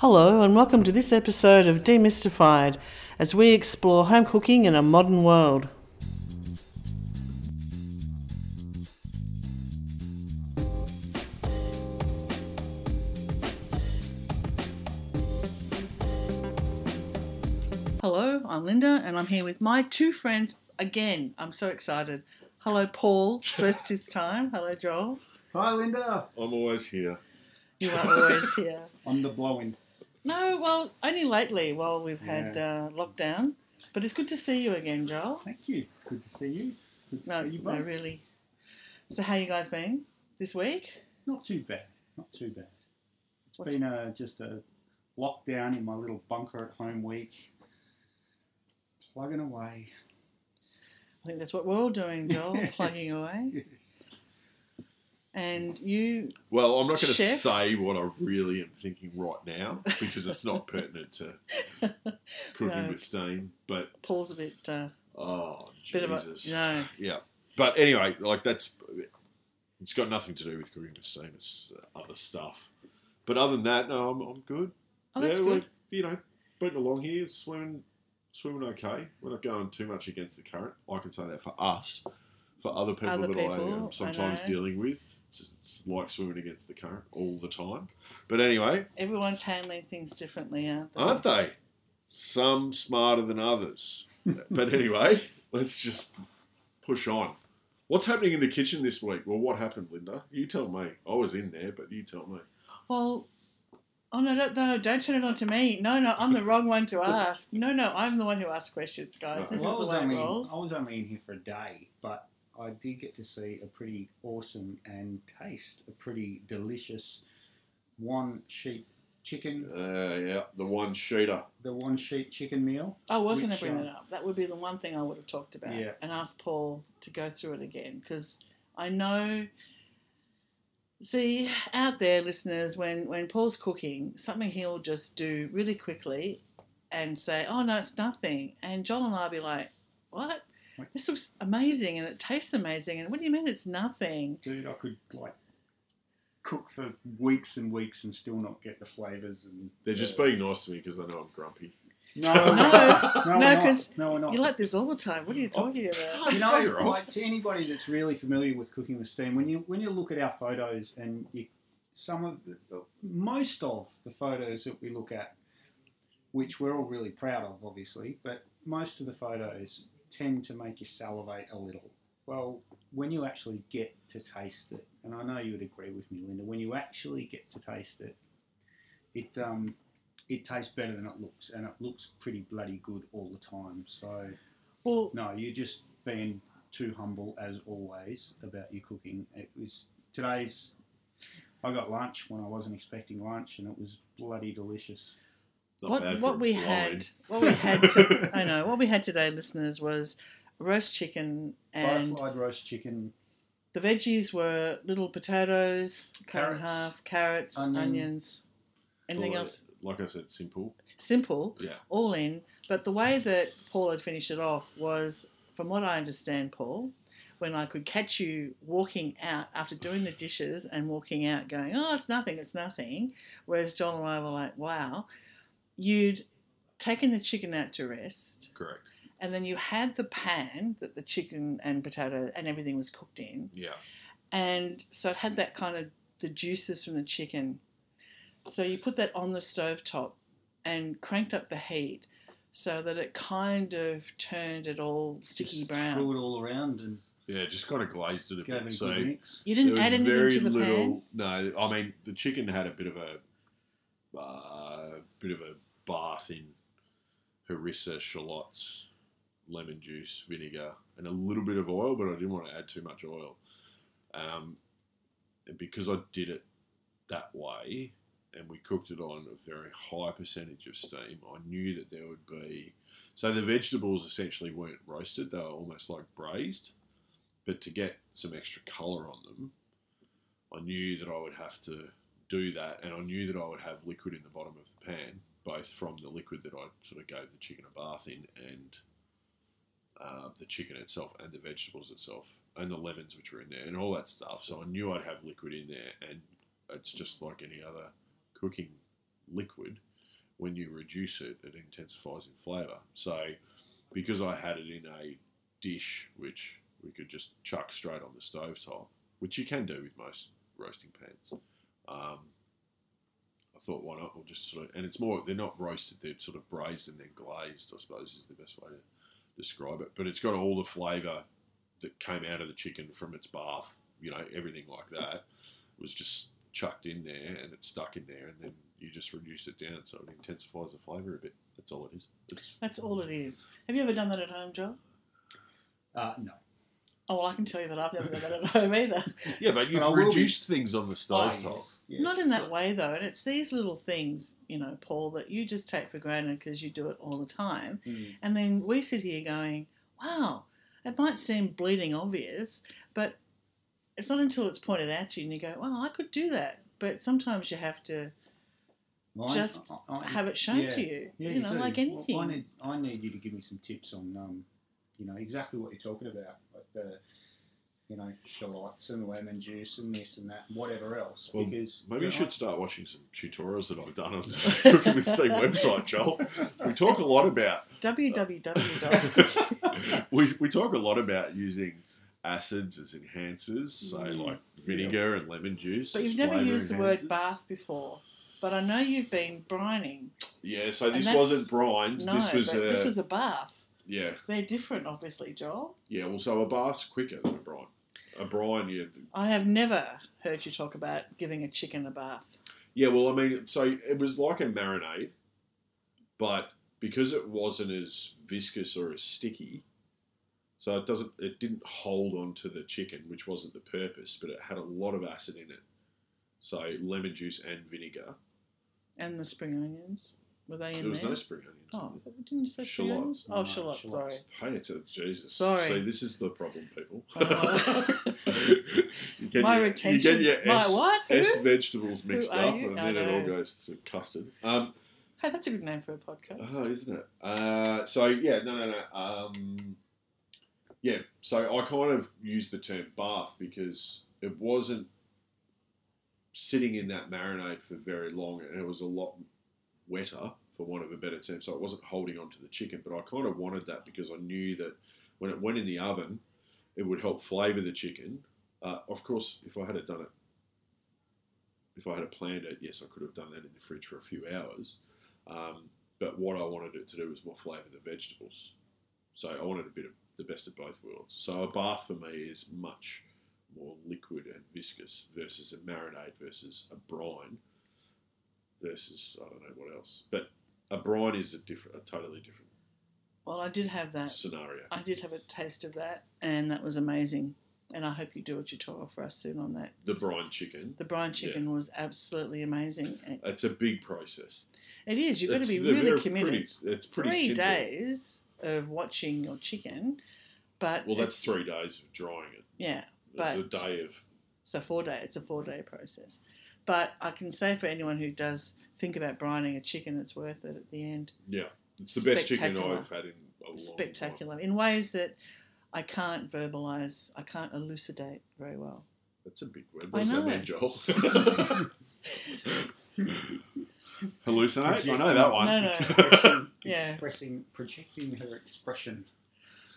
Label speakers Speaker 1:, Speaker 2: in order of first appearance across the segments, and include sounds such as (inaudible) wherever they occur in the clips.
Speaker 1: Hello, and welcome to this episode of Demystified as we explore home cooking in a modern world. Hello, I'm Linda, and I'm here with my two friends again. I'm so excited. Hello, Paul, first his time. Hello, Joel.
Speaker 2: Hi, Linda.
Speaker 3: I'm always here.
Speaker 1: You are always here. (laughs)
Speaker 2: I'm the blowing.
Speaker 1: No, well, only lately while we've had uh, lockdown. But it's good to see you again, Joel.
Speaker 2: Thank you. It's good to see you. Good to
Speaker 1: No,
Speaker 2: see you
Speaker 1: no,
Speaker 2: both.
Speaker 1: really. So, how you guys been this week?
Speaker 2: Not too bad. Not too bad. It's
Speaker 1: What's-
Speaker 2: been a, just a lockdown in my little bunker at home week. Plugging away.
Speaker 1: I think that's what we're all doing, Joel, (laughs)
Speaker 2: Yes.
Speaker 1: plugging away.
Speaker 2: Yes.
Speaker 1: And you,
Speaker 3: Well, I'm not going to
Speaker 1: Chef?
Speaker 3: say what I really am thinking right now because it's not pertinent to (laughs) cooking
Speaker 1: No.
Speaker 3: with steam. But
Speaker 1: Paul's a bit, uh,
Speaker 3: oh
Speaker 1: bit
Speaker 3: Jesus,
Speaker 1: a no.
Speaker 3: yeah. But anyway, like that's it's got nothing to do with cooking with steam. It's uh, other stuff. But other than that, no, I'm, I'm good.
Speaker 1: Oh, that's
Speaker 3: yeah,
Speaker 1: good.
Speaker 3: we're, you know, booting along here, swimming, swimming okay. We're not going too much against the current. I can say that for us. For other people
Speaker 1: Other
Speaker 3: that I am
Speaker 1: um,
Speaker 3: sometimes
Speaker 1: know.
Speaker 3: dealing with, it's, it's like swimming against the current all the time. But anyway,
Speaker 1: Everyone's handling things differently, aren't they?
Speaker 3: aren't they? Some smarter than others. (laughs) but anyway, let's just push on. What's happening in the kitchen this week? Well, what happened, Linda? You tell me. I was in there, but you tell me.
Speaker 1: Well, oh no, don't, no, don't turn it on to me. No, no, I'm the wrong one to (laughs) ask. No, no, I'm the one who asks questions, guys. This
Speaker 2: Well,
Speaker 1: is the way
Speaker 2: was
Speaker 1: it rolls.
Speaker 2: I was only in here for a day, but I did get to see a pretty awesome and taste a pretty delicious one sheet chicken,
Speaker 3: Uh, yeah, the one sheeter.
Speaker 2: the one sheet chicken meal.
Speaker 1: I was going to
Speaker 2: Which,
Speaker 1: bring
Speaker 2: uh,
Speaker 1: that up. That would be the one thing I would have talked about
Speaker 2: Yeah.
Speaker 1: and asked Paul to go through it again because I know. See, out there, listeners, when, when Paul's cooking, something he'll just do really quickly and say, oh, no, it's nothing. And John and I will be like, what?
Speaker 2: What?
Speaker 1: This looks amazing and it tastes amazing. And what do you mean it's nothing?
Speaker 2: dude, I could like cook for weeks and weeks and still not get the flavors and
Speaker 3: They're just being nice to me because they know I'm grumpy.
Speaker 2: no,
Speaker 1: No, (laughs)
Speaker 2: no,
Speaker 1: no,
Speaker 2: we're not.
Speaker 1: 'cause
Speaker 2: no, we're not.
Speaker 1: You're like this all the time. What are you oh, talking about? (laughs)
Speaker 2: you know,
Speaker 3: You're off.
Speaker 2: like to anybody that's really familiar with cooking with steam, when you when you look at our photos and you, some of the, most of the photos that we look at, which we're all really proud of, obviously, but most of the photos tend to make you salivate a little. Well, when you actually get to taste it, and I know you would agree with me, Linda, when you actually get to taste it, it um, it tastes better than it looks, and it looks pretty bloody good all the time. So.
Speaker 1: Well,
Speaker 2: No, you're just being too humble as always about your cooking. It was today's. I got lunch when I wasn't expecting lunch, and it was bloody delicious.
Speaker 3: Not
Speaker 1: what what we
Speaker 3: blind.
Speaker 1: had what we had to, (laughs) I know what we had today, listeners, was roast chicken and
Speaker 2: Butterflied roast chicken,
Speaker 1: the veggies were little potatoes, cut in
Speaker 2: Carrots,
Speaker 1: half, carrots,
Speaker 2: onion.
Speaker 1: onions, anything
Speaker 3: Well,
Speaker 1: else
Speaker 3: Like I said, simple.
Speaker 1: simple,
Speaker 3: Yeah.
Speaker 1: all in. But the way that Paul had finished it off was, from what I understand, Paul, when I could catch you walking out after doing the dishes and walking out going, oh, it's nothing, it's nothing. Whereas John and I were like, wow, you'd taken the chicken out to rest.
Speaker 3: Correct.
Speaker 1: and then you had the pan that the chicken and potato and everything was cooked in
Speaker 3: Yeah.
Speaker 1: and so it had that kind of the juices from the chicken so you put that on the stove top and cranked up the heat so that it kind of turned it all sticky
Speaker 2: just
Speaker 1: brown
Speaker 2: threw it all around and
Speaker 3: Yeah, just kind of glazed it a bit. So
Speaker 2: good mix.
Speaker 1: you didn't add anything
Speaker 3: very
Speaker 1: to the
Speaker 3: little.
Speaker 1: pan
Speaker 3: No, I mean the chicken had a bit of a uh, bit of a bath in harissa, shallots, lemon juice, vinegar, and a little bit of oil, but I didn't want to add too much oil. Um, and because I did it that way, and we cooked it on a very high percentage of steam, I knew that there would be. So the vegetables essentially weren't roasted; they were almost like braised. But to get some extra colour on them, I knew that I would have to do that, and I knew that I would have liquid in the bottom of the pan, both from the liquid that I sort of gave the chicken a bath in, and uh, the chicken itself, and the vegetables itself, and the lemons which were in there, and all that stuff. So I knew I'd have liquid in there, and it's just like any other cooking liquid. when you reduce it, it intensifies in flavour. So because I had it in a dish, which we could just chuck straight on the stove top, which you can do with most roasting pans. Um, I thought, why not? We'll just sort of, and it's more, they're not roasted, they're sort of braised and then glazed, I suppose is the best way to describe it. But it's got all the flavour that came out of the chicken from its bath, you know, everything like that was just chucked in there and it's stuck in there and then you just reduce it down so it intensifies the flavour a bit. That's all it is. It's,
Speaker 1: That's all it is. Have you ever done that at home, Joel?
Speaker 2: Uh, no.
Speaker 1: Oh, well, I can tell you that I've never done that at home either. (laughs)
Speaker 3: yeah, but you've
Speaker 2: But be-
Speaker 3: reduced things on the stove
Speaker 2: Oh,
Speaker 3: top.
Speaker 2: yes, yes.
Speaker 1: Not in that way, though. And it's these little things, you know, Paul, that you just take for granted because you do it all the time.
Speaker 2: Mm.
Speaker 1: And then we sit here going, wow, it might seem bleeding obvious, but it's not until it's pointed out to you and you go, wow, I could do that. But sometimes you have to
Speaker 2: Well,
Speaker 1: Just
Speaker 2: I- I-
Speaker 1: have it shown
Speaker 2: yeah.
Speaker 1: to you.
Speaker 2: Yeah,
Speaker 1: you know,
Speaker 2: do.
Speaker 1: like
Speaker 2: Well,
Speaker 1: anything.
Speaker 2: I need, I need you to give me some tips on, um, you know, exactly what you're talking about, like the, you know, shallots and lemon juice and this and that, and whatever else.
Speaker 3: Well,
Speaker 2: because
Speaker 3: Maybe you
Speaker 2: know,
Speaker 3: should start watching some tutorials that I've done on the (laughs) Cooking with Steam website, Joel. We talk a lot about (laughs)
Speaker 1: www. (laughs)
Speaker 3: we, we talk a lot about using acids as enhancers, so
Speaker 1: Mm.
Speaker 3: like vinegar and lemon juice.
Speaker 1: but you've never
Speaker 3: flavour
Speaker 1: used the word bath before. But I know you've been brining.
Speaker 3: Yeah, so this wasn't brined.
Speaker 1: No,
Speaker 3: this was
Speaker 1: but
Speaker 3: a
Speaker 1: this was a bath.
Speaker 3: Yeah,
Speaker 1: They're different, obviously, Joel.
Speaker 3: yeah. Well, so a bath's quicker than a brine. A brine, yeah,
Speaker 1: I have never heard you talk about giving a chicken a bath.
Speaker 3: Yeah, well, I mean, so it was like a marinade, but because it wasn't as viscous or as sticky, so it doesn't, it didn't hold onto the chicken, which wasn't the purpose, but it had a lot of acid in it. So lemon juice and vinegar.
Speaker 1: And the spring onions. Were they in
Speaker 3: There was
Speaker 1: there?
Speaker 3: no spring onions. in
Speaker 1: Oh,
Speaker 3: there.
Speaker 1: didn't you say spring
Speaker 3: Shallots.
Speaker 1: onions? Oh,
Speaker 2: No,
Speaker 1: shallots,
Speaker 2: shallots.
Speaker 1: sorry.
Speaker 3: Hey, it's a Jesus.
Speaker 1: Sorry.
Speaker 3: See, this is the problem, people.
Speaker 1: Oh. (laughs)
Speaker 3: you get
Speaker 1: My
Speaker 3: your,
Speaker 1: retention.
Speaker 3: You get your
Speaker 1: my
Speaker 3: S,
Speaker 1: what? Who?
Speaker 3: S vegetables mixed
Speaker 1: are
Speaker 3: up,
Speaker 1: you?
Speaker 3: and
Speaker 1: I
Speaker 3: then it all
Speaker 1: know.
Speaker 3: goes to custard. Um,
Speaker 1: Hey, that's a good name for a podcast.
Speaker 3: Oh, isn't it? Uh, so yeah, no, no, no. Um, yeah, so I kind of used the term bath because it wasn't sitting in that marinade for very long, and it was a lot wetter, for want of a better term. So it wasn't holding on to the chicken, but I kind of wanted that because I knew that when it went in the oven, it would help flavour the chicken. Uh, of course, if I had done it, if I had planned it, yes, I could have done that in the fridge for a few hours. Um, but what I wanted it to do was more flavour the vegetables. So I wanted a bit of the best of both worlds. So a bath for me is much more liquid and viscous versus a marinade versus a brine versus I don't know what else. But a brine is a different, a totally different
Speaker 1: Well, I did have that.
Speaker 3: scenario.
Speaker 1: I did have a taste of that, and that was amazing. And I hope you do a tutorial for us soon on that.
Speaker 3: The brine chicken,
Speaker 1: The brine chicken was absolutely amazing.
Speaker 3: It's a big process.
Speaker 1: It is. You've got to be really committed.
Speaker 3: Pretty, it's pretty
Speaker 1: Three
Speaker 3: simple.
Speaker 1: days of watching your chicken, but
Speaker 3: Well, that's three days of drying it.
Speaker 1: Yeah,
Speaker 3: It's a day of
Speaker 1: so four day. It's a four day process. But I can say for anyone who does think about brining a chicken, it's worth it at the end.
Speaker 3: yeah. It's the best chicken I've had in a long
Speaker 1: Spectacular in ways that I can't verbalize. I can't elucidate very well.
Speaker 3: That's a big word.
Speaker 1: I
Speaker 3: What does that mean,
Speaker 1: it.
Speaker 3: Joel? (laughs) Hallucinate? I know that one.
Speaker 1: No, no. (laughs)
Speaker 2: Expressing,
Speaker 1: Yeah.
Speaker 2: expressing, projecting her expression.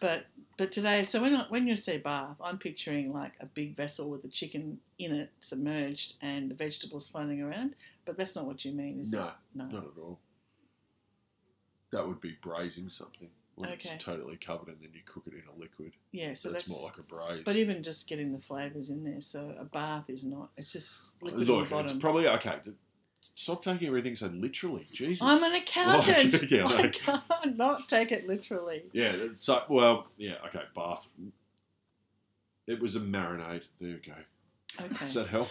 Speaker 1: But but today, so when when you say bath, I'm picturing like a big vessel with the chicken in it, submerged, and the vegetables floating around. But that's not what you mean, is
Speaker 3: no,
Speaker 1: it? No.
Speaker 3: not at all. That would be braising something. When
Speaker 1: Okay.
Speaker 3: it's totally covered and then you cook it in a liquid.
Speaker 1: Yeah, so
Speaker 3: that's,
Speaker 1: that's,
Speaker 3: more like a braise.
Speaker 1: But even just getting the flavors in there, so a bath is not. It's just uh, liquid
Speaker 3: Look, it's probably okay. Th- Stop taking everything so literally. Jesus.
Speaker 1: I'm an accountant.
Speaker 3: Like, (laughs) yeah,
Speaker 1: I
Speaker 3: like-
Speaker 1: can't not take it literally.
Speaker 3: Yeah, so well, yeah, okay, bath. It was a marinade. There you go.
Speaker 1: Okay,
Speaker 3: Does that help?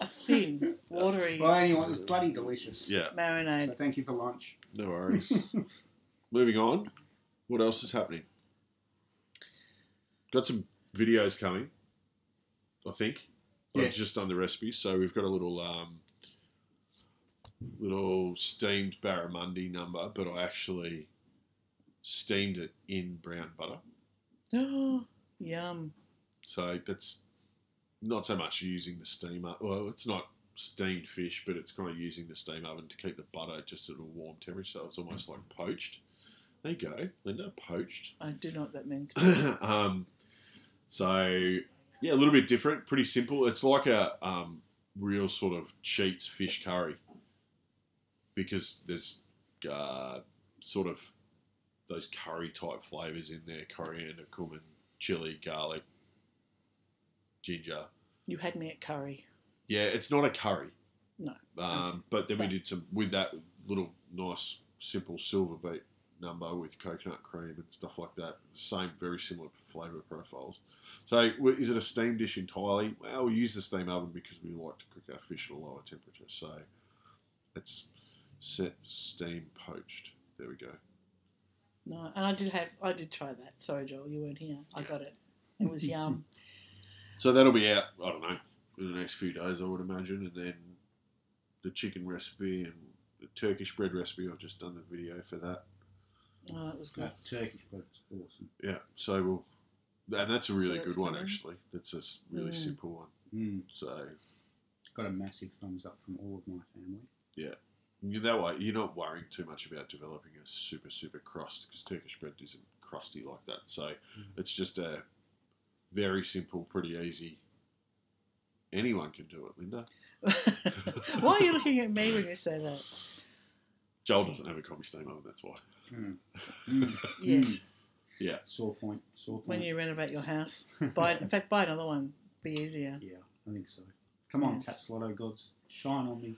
Speaker 1: a thin, (laughs) watery
Speaker 2: Well, anyway, it was bloody delicious.
Speaker 3: Yeah,
Speaker 2: So
Speaker 1: marinade.
Speaker 2: thank you for lunch.
Speaker 3: no (laughs) worries. Moving on. What else is happening? Got some videos coming. I think.
Speaker 2: Yeah.
Speaker 3: I've just done the recipe, so we've got a little um, little steamed barramundi number, but I actually steamed it in brown butter.
Speaker 1: Oh, (gasps) yum.
Speaker 3: So that's not so much using the steamer. Well, it's not steamed fish, but it's kind of using the steam oven to keep the butter just at a warm temperature, so it's almost like poached. There you go, Linda, poached.
Speaker 1: I do know what that means. (coughs)
Speaker 3: um, so yeah, a little bit different, pretty simple. It's like a um, real sort of cheats fish curry because there's uh, sort of those curry type flavors in there: coriander, cumin, chili, garlic, ginger.
Speaker 1: You had me at curry.
Speaker 3: Yeah, it's not a curry.
Speaker 1: No.
Speaker 3: Um, but then we did some with that little nice simple silver beet number with coconut cream and stuff like that. Same, very similar flavour profiles. So, is it a steam dish entirely? Well, we use the steam oven because we like to cook our fish at a lower temperature. So, it's set steam poached. There we go.
Speaker 1: No, and I did have. I did try that. Sorry, Joel, you weren't here. I got it. It was (laughs) yum.
Speaker 3: So that'll be out. I don't know in the next few days, I would imagine, and then the chicken recipe and the Turkish bread recipe. I've just done the video for that.
Speaker 1: Oh, that was good.
Speaker 2: That Turkish bread is awesome.
Speaker 3: Yeah, so we'll, and that's a really
Speaker 1: So that's
Speaker 3: good one
Speaker 1: coming.
Speaker 3: actually. That's a s- really
Speaker 1: Mm.
Speaker 3: simple one.
Speaker 2: Mm.
Speaker 3: So
Speaker 2: Got a massive thumbs up from all of my family. Yeah.
Speaker 3: You- that way you're not worrying too much about developing a super super crust because Turkish bread isn't crusty like that. So
Speaker 2: Mm.
Speaker 3: it's just a very simple, pretty easy. Anyone can do it, Linda. (laughs)
Speaker 1: Why are you looking at me when you say that?
Speaker 3: Joel doesn't have a combi steam oven, that's why.
Speaker 2: Mm. Mm. (laughs)
Speaker 1: Yes.
Speaker 3: Yeah.
Speaker 2: Sore point. Sore point.
Speaker 1: When you renovate your house, (laughs) buy. In fact, buy another one. Be easier.
Speaker 2: Yeah, I think so. Come on,
Speaker 1: Yes.
Speaker 2: Cat Slotto gods, shine on me.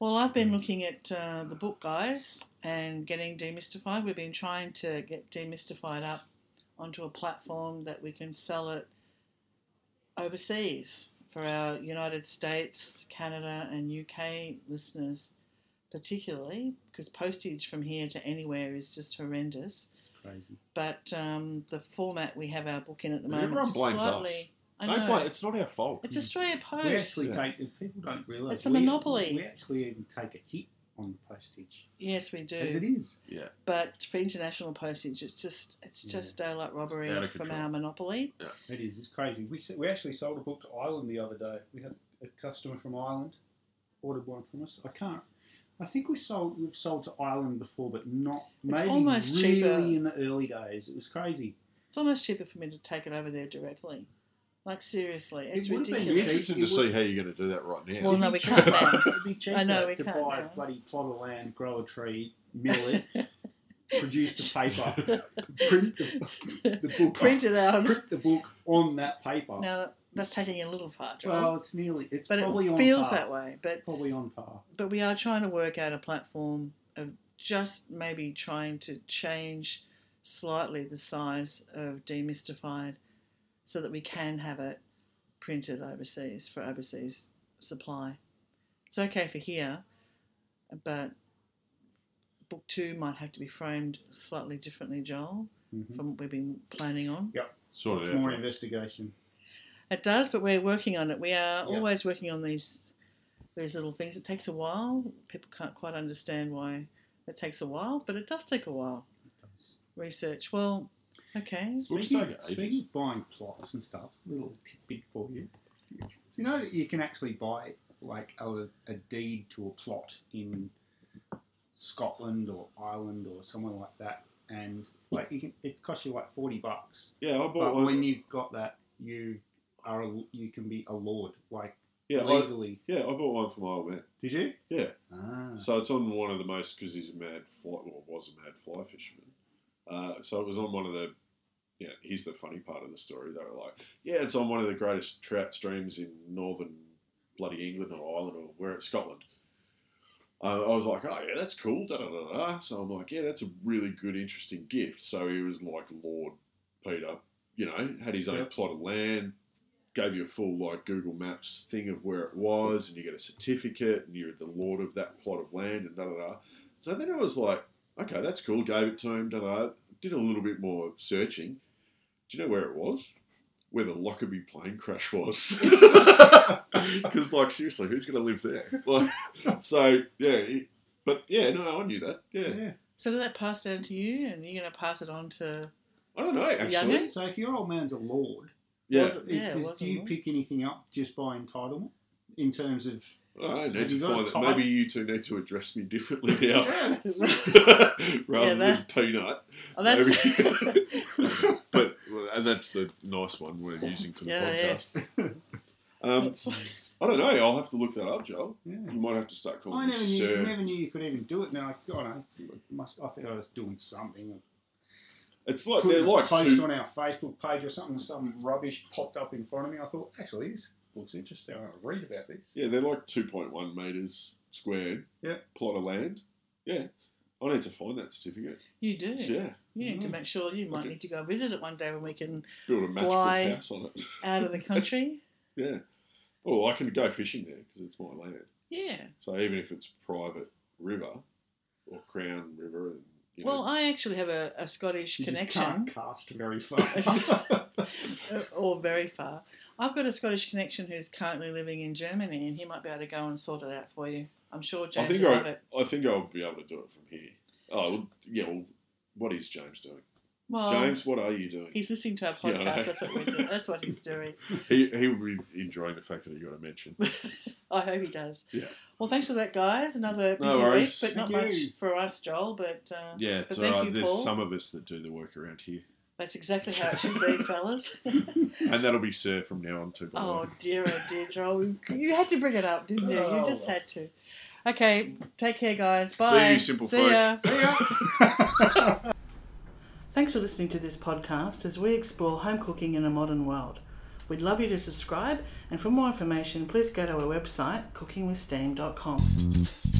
Speaker 1: Well, I've been looking at uh, the book, guys, and getting demystified. We've been trying to get demystified up onto a platform that we can sell it overseas for our United States, Canada, and UK listeners, particularly because postage from here to anywhere is just horrendous.
Speaker 2: Crazy.
Speaker 1: But um, the format we have our book in at the
Speaker 3: But
Speaker 1: moment,
Speaker 3: everyone blames
Speaker 1: slightly.
Speaker 3: us.
Speaker 1: I
Speaker 3: Don't
Speaker 1: know.
Speaker 3: blame. It's not our fault.
Speaker 1: It's Australia Post.
Speaker 2: We actually
Speaker 3: Yeah.
Speaker 2: take. if People don't realise
Speaker 1: It's a
Speaker 2: we-
Speaker 1: monopoly.
Speaker 2: We actually even take a hit on the postage,
Speaker 1: yes, we do.
Speaker 2: as it is.
Speaker 3: Yeah.
Speaker 1: But for international postage, it's just it's
Speaker 2: Yeah.
Speaker 1: just daylight robbery from
Speaker 3: control.
Speaker 1: our monopoly. Yeah.
Speaker 2: It is. It's crazy. We we actually sold a book to Ireland the other day. We had a customer from Ireland ordered one from us. I can't. I think we sold. We've sold to Ireland before, but not maybe
Speaker 1: almost
Speaker 2: really
Speaker 1: cheaper.
Speaker 2: in the early days. It was crazy.
Speaker 1: It's almost cheaper for me to take it over there directly. Like seriously,
Speaker 2: It
Speaker 1: it's
Speaker 2: would have
Speaker 3: Be
Speaker 1: ridiculous.
Speaker 2: cheap.
Speaker 3: interested to
Speaker 2: It
Speaker 3: see
Speaker 2: would-
Speaker 3: how you're going to do that right now.
Speaker 1: Well, no, we can't
Speaker 2: cheaper-
Speaker 1: now.
Speaker 2: It'd be cheaper (laughs)
Speaker 1: I know, we
Speaker 2: to
Speaker 1: can't
Speaker 2: buy
Speaker 1: now.
Speaker 2: a bloody plot of land, grow a tree, mill it, (laughs) produce the paper, (laughs) print the, the book,
Speaker 1: Print it out.
Speaker 2: print the book on that paper.
Speaker 1: Now that's taking it a little far, Joel.
Speaker 2: well, it's nearly. It's
Speaker 1: but
Speaker 2: probably
Speaker 1: it
Speaker 2: on
Speaker 1: feels
Speaker 2: par.
Speaker 1: that way. But
Speaker 2: Probably on par.
Speaker 1: but we are trying to work out a platform of just maybe trying to change slightly the size of demystified so that we can have it printed overseas for overseas supply. It's okay for here, but book two might have to be framed slightly differently, Joel,
Speaker 2: Mhm.
Speaker 1: from what we've been planning on.
Speaker 3: Sort
Speaker 2: Lots
Speaker 3: of
Speaker 2: more investigation.
Speaker 1: It does, but we're working on it. We are
Speaker 2: Yeah.
Speaker 1: always working on these these little things. It takes a while. People can't quite understand why it takes a while, but it does take a while. Research. Well, okay.
Speaker 2: Speaking,
Speaker 3: take
Speaker 2: speaking of buying plots and stuff, little tidbit for you. Do you know that you can actually buy like a, a deed to a plot in Scotland or Ireland or somewhere like that, and like you can, it costs you like forty bucks.
Speaker 3: Yeah, I bought
Speaker 2: But
Speaker 3: one.
Speaker 2: when you've got that, you are a, you can be a lord, like
Speaker 3: yeah, I,
Speaker 2: legally.
Speaker 3: yeah, I bought one for my old man.
Speaker 2: Did you?
Speaker 3: Yeah.
Speaker 2: Ah.
Speaker 3: So it's on one of the most because he's a mad fly, well, was a mad fly fisherman. Uh, so it was on one of the. Yeah, here's the funny part of the story. They were like, "Yeah, it's on one of the greatest trout streams in northern bloody England or Ireland or where it's Scotland." Uh, I was like, "Oh yeah, that's cool." Da, da, da, da. So I'm like, "Yeah, that's a really good, interesting gift." So he was like Lord Peter, you know, had his own
Speaker 2: Yep.
Speaker 3: plot of land, gave you a full like Google Maps thing of where it was, and you get a certificate, and you're the lord of that plot of land, and da da da. So then I was like, okay, that's cool. Gave it to him. Da da. Did a little bit more searching. Do you know where it was? Where the Lockerbie plane crash was. (laughs) Because like seriously, who's going to live there? Like, so yeah, it- but yeah, no, I knew that. Yeah,
Speaker 2: yeah.
Speaker 1: So did that pass down to you, and you're going to pass it on to?
Speaker 3: I don't know actually.
Speaker 1: Younger?
Speaker 2: So if your old man's a lord,
Speaker 3: Yeah,
Speaker 1: Was it- yeah, it
Speaker 2: does- do you
Speaker 1: lord.
Speaker 2: pick anything up just by entitlement in terms of
Speaker 3: I need to
Speaker 2: you got a
Speaker 3: find that. Maybe you two need to address me differently now. (laughs)
Speaker 2: Yeah. (laughs)
Speaker 3: Rather
Speaker 1: Yeah,
Speaker 3: than peanut.
Speaker 1: Oh, that's (laughs)
Speaker 3: but and that's the nice one we're using for the
Speaker 1: yeah,
Speaker 3: podcast.
Speaker 1: yes.
Speaker 3: Um, I don't know. I'll have to look that up, Joel.
Speaker 2: Yeah.
Speaker 3: You might have to start
Speaker 2: I
Speaker 3: calling me
Speaker 2: never knew,
Speaker 3: sir.
Speaker 2: never knew you could even do it. Now then I, I don't know, must, I think I was doing something.
Speaker 3: It's like they're like
Speaker 2: post
Speaker 3: two.
Speaker 2: on our Facebook page or something, some rubbish popped up in front of me. I thought, actually, this looks interesting. I want to read about this.
Speaker 3: Yeah, they're like two point one meters squared.
Speaker 2: Yeah.
Speaker 3: Plot of land. Yeah. I need to find that certificate.
Speaker 1: you do.
Speaker 3: Yeah.
Speaker 1: You need to
Speaker 2: Mm.
Speaker 1: make sure you might
Speaker 3: Okay.
Speaker 1: need to go visit it one day when we can
Speaker 3: Build a matchbook
Speaker 1: Fly.
Speaker 3: house on it.
Speaker 1: out of the (laughs) country.
Speaker 3: Yeah. Oh, I can go fishing there because it's my land.
Speaker 1: yeah.
Speaker 3: So even if it's private river or Crown River, and you
Speaker 1: Well,
Speaker 3: know,
Speaker 1: I actually have a, a Scottish connection,
Speaker 2: can't cast very (laughs) far. (laughs)
Speaker 1: or very far. I've got a Scottish connection who's currently living in Germany, and he might be able to go and sort it out for you. I'm sure
Speaker 3: I
Speaker 1: James
Speaker 3: think
Speaker 1: will love
Speaker 3: I,
Speaker 1: it.
Speaker 3: I think I'll be able to do it from here. Oh, well, yeah. Well, what is James doing?
Speaker 1: Well,
Speaker 3: James, what are you doing?
Speaker 1: he's listening to our podcast.
Speaker 3: know.
Speaker 1: That's what we're doing. That's what he's doing. (laughs)
Speaker 3: He he will be enjoying the fact that he got a mention. (laughs)
Speaker 1: I hope he does.
Speaker 3: Yeah.
Speaker 1: Well, thanks for that, guys. Another
Speaker 3: No
Speaker 1: busy week, but not
Speaker 2: Thank
Speaker 1: much
Speaker 2: you.
Speaker 1: for us, Joel. But uh,
Speaker 3: Yeah, it's
Speaker 1: But thank
Speaker 3: alright.
Speaker 1: you,
Speaker 3: There's
Speaker 1: Paul.
Speaker 3: some of us that do the work around here,
Speaker 1: that's exactly how it should be, (laughs) fellas. (laughs)
Speaker 3: and that'll be Sir from now on too. by
Speaker 1: Oh dear, oh dear, Joel. You had to bring it up, didn't you? You just had to. Okay, take care, guys. Bye.
Speaker 3: See you, simple
Speaker 1: See
Speaker 3: folk.
Speaker 1: ya.
Speaker 2: See ya.
Speaker 1: Thanks for listening to this podcast as we explore home cooking in a modern world. We'd love you to subscribe, and for more information, please go to our website, cookingwithsteam.com.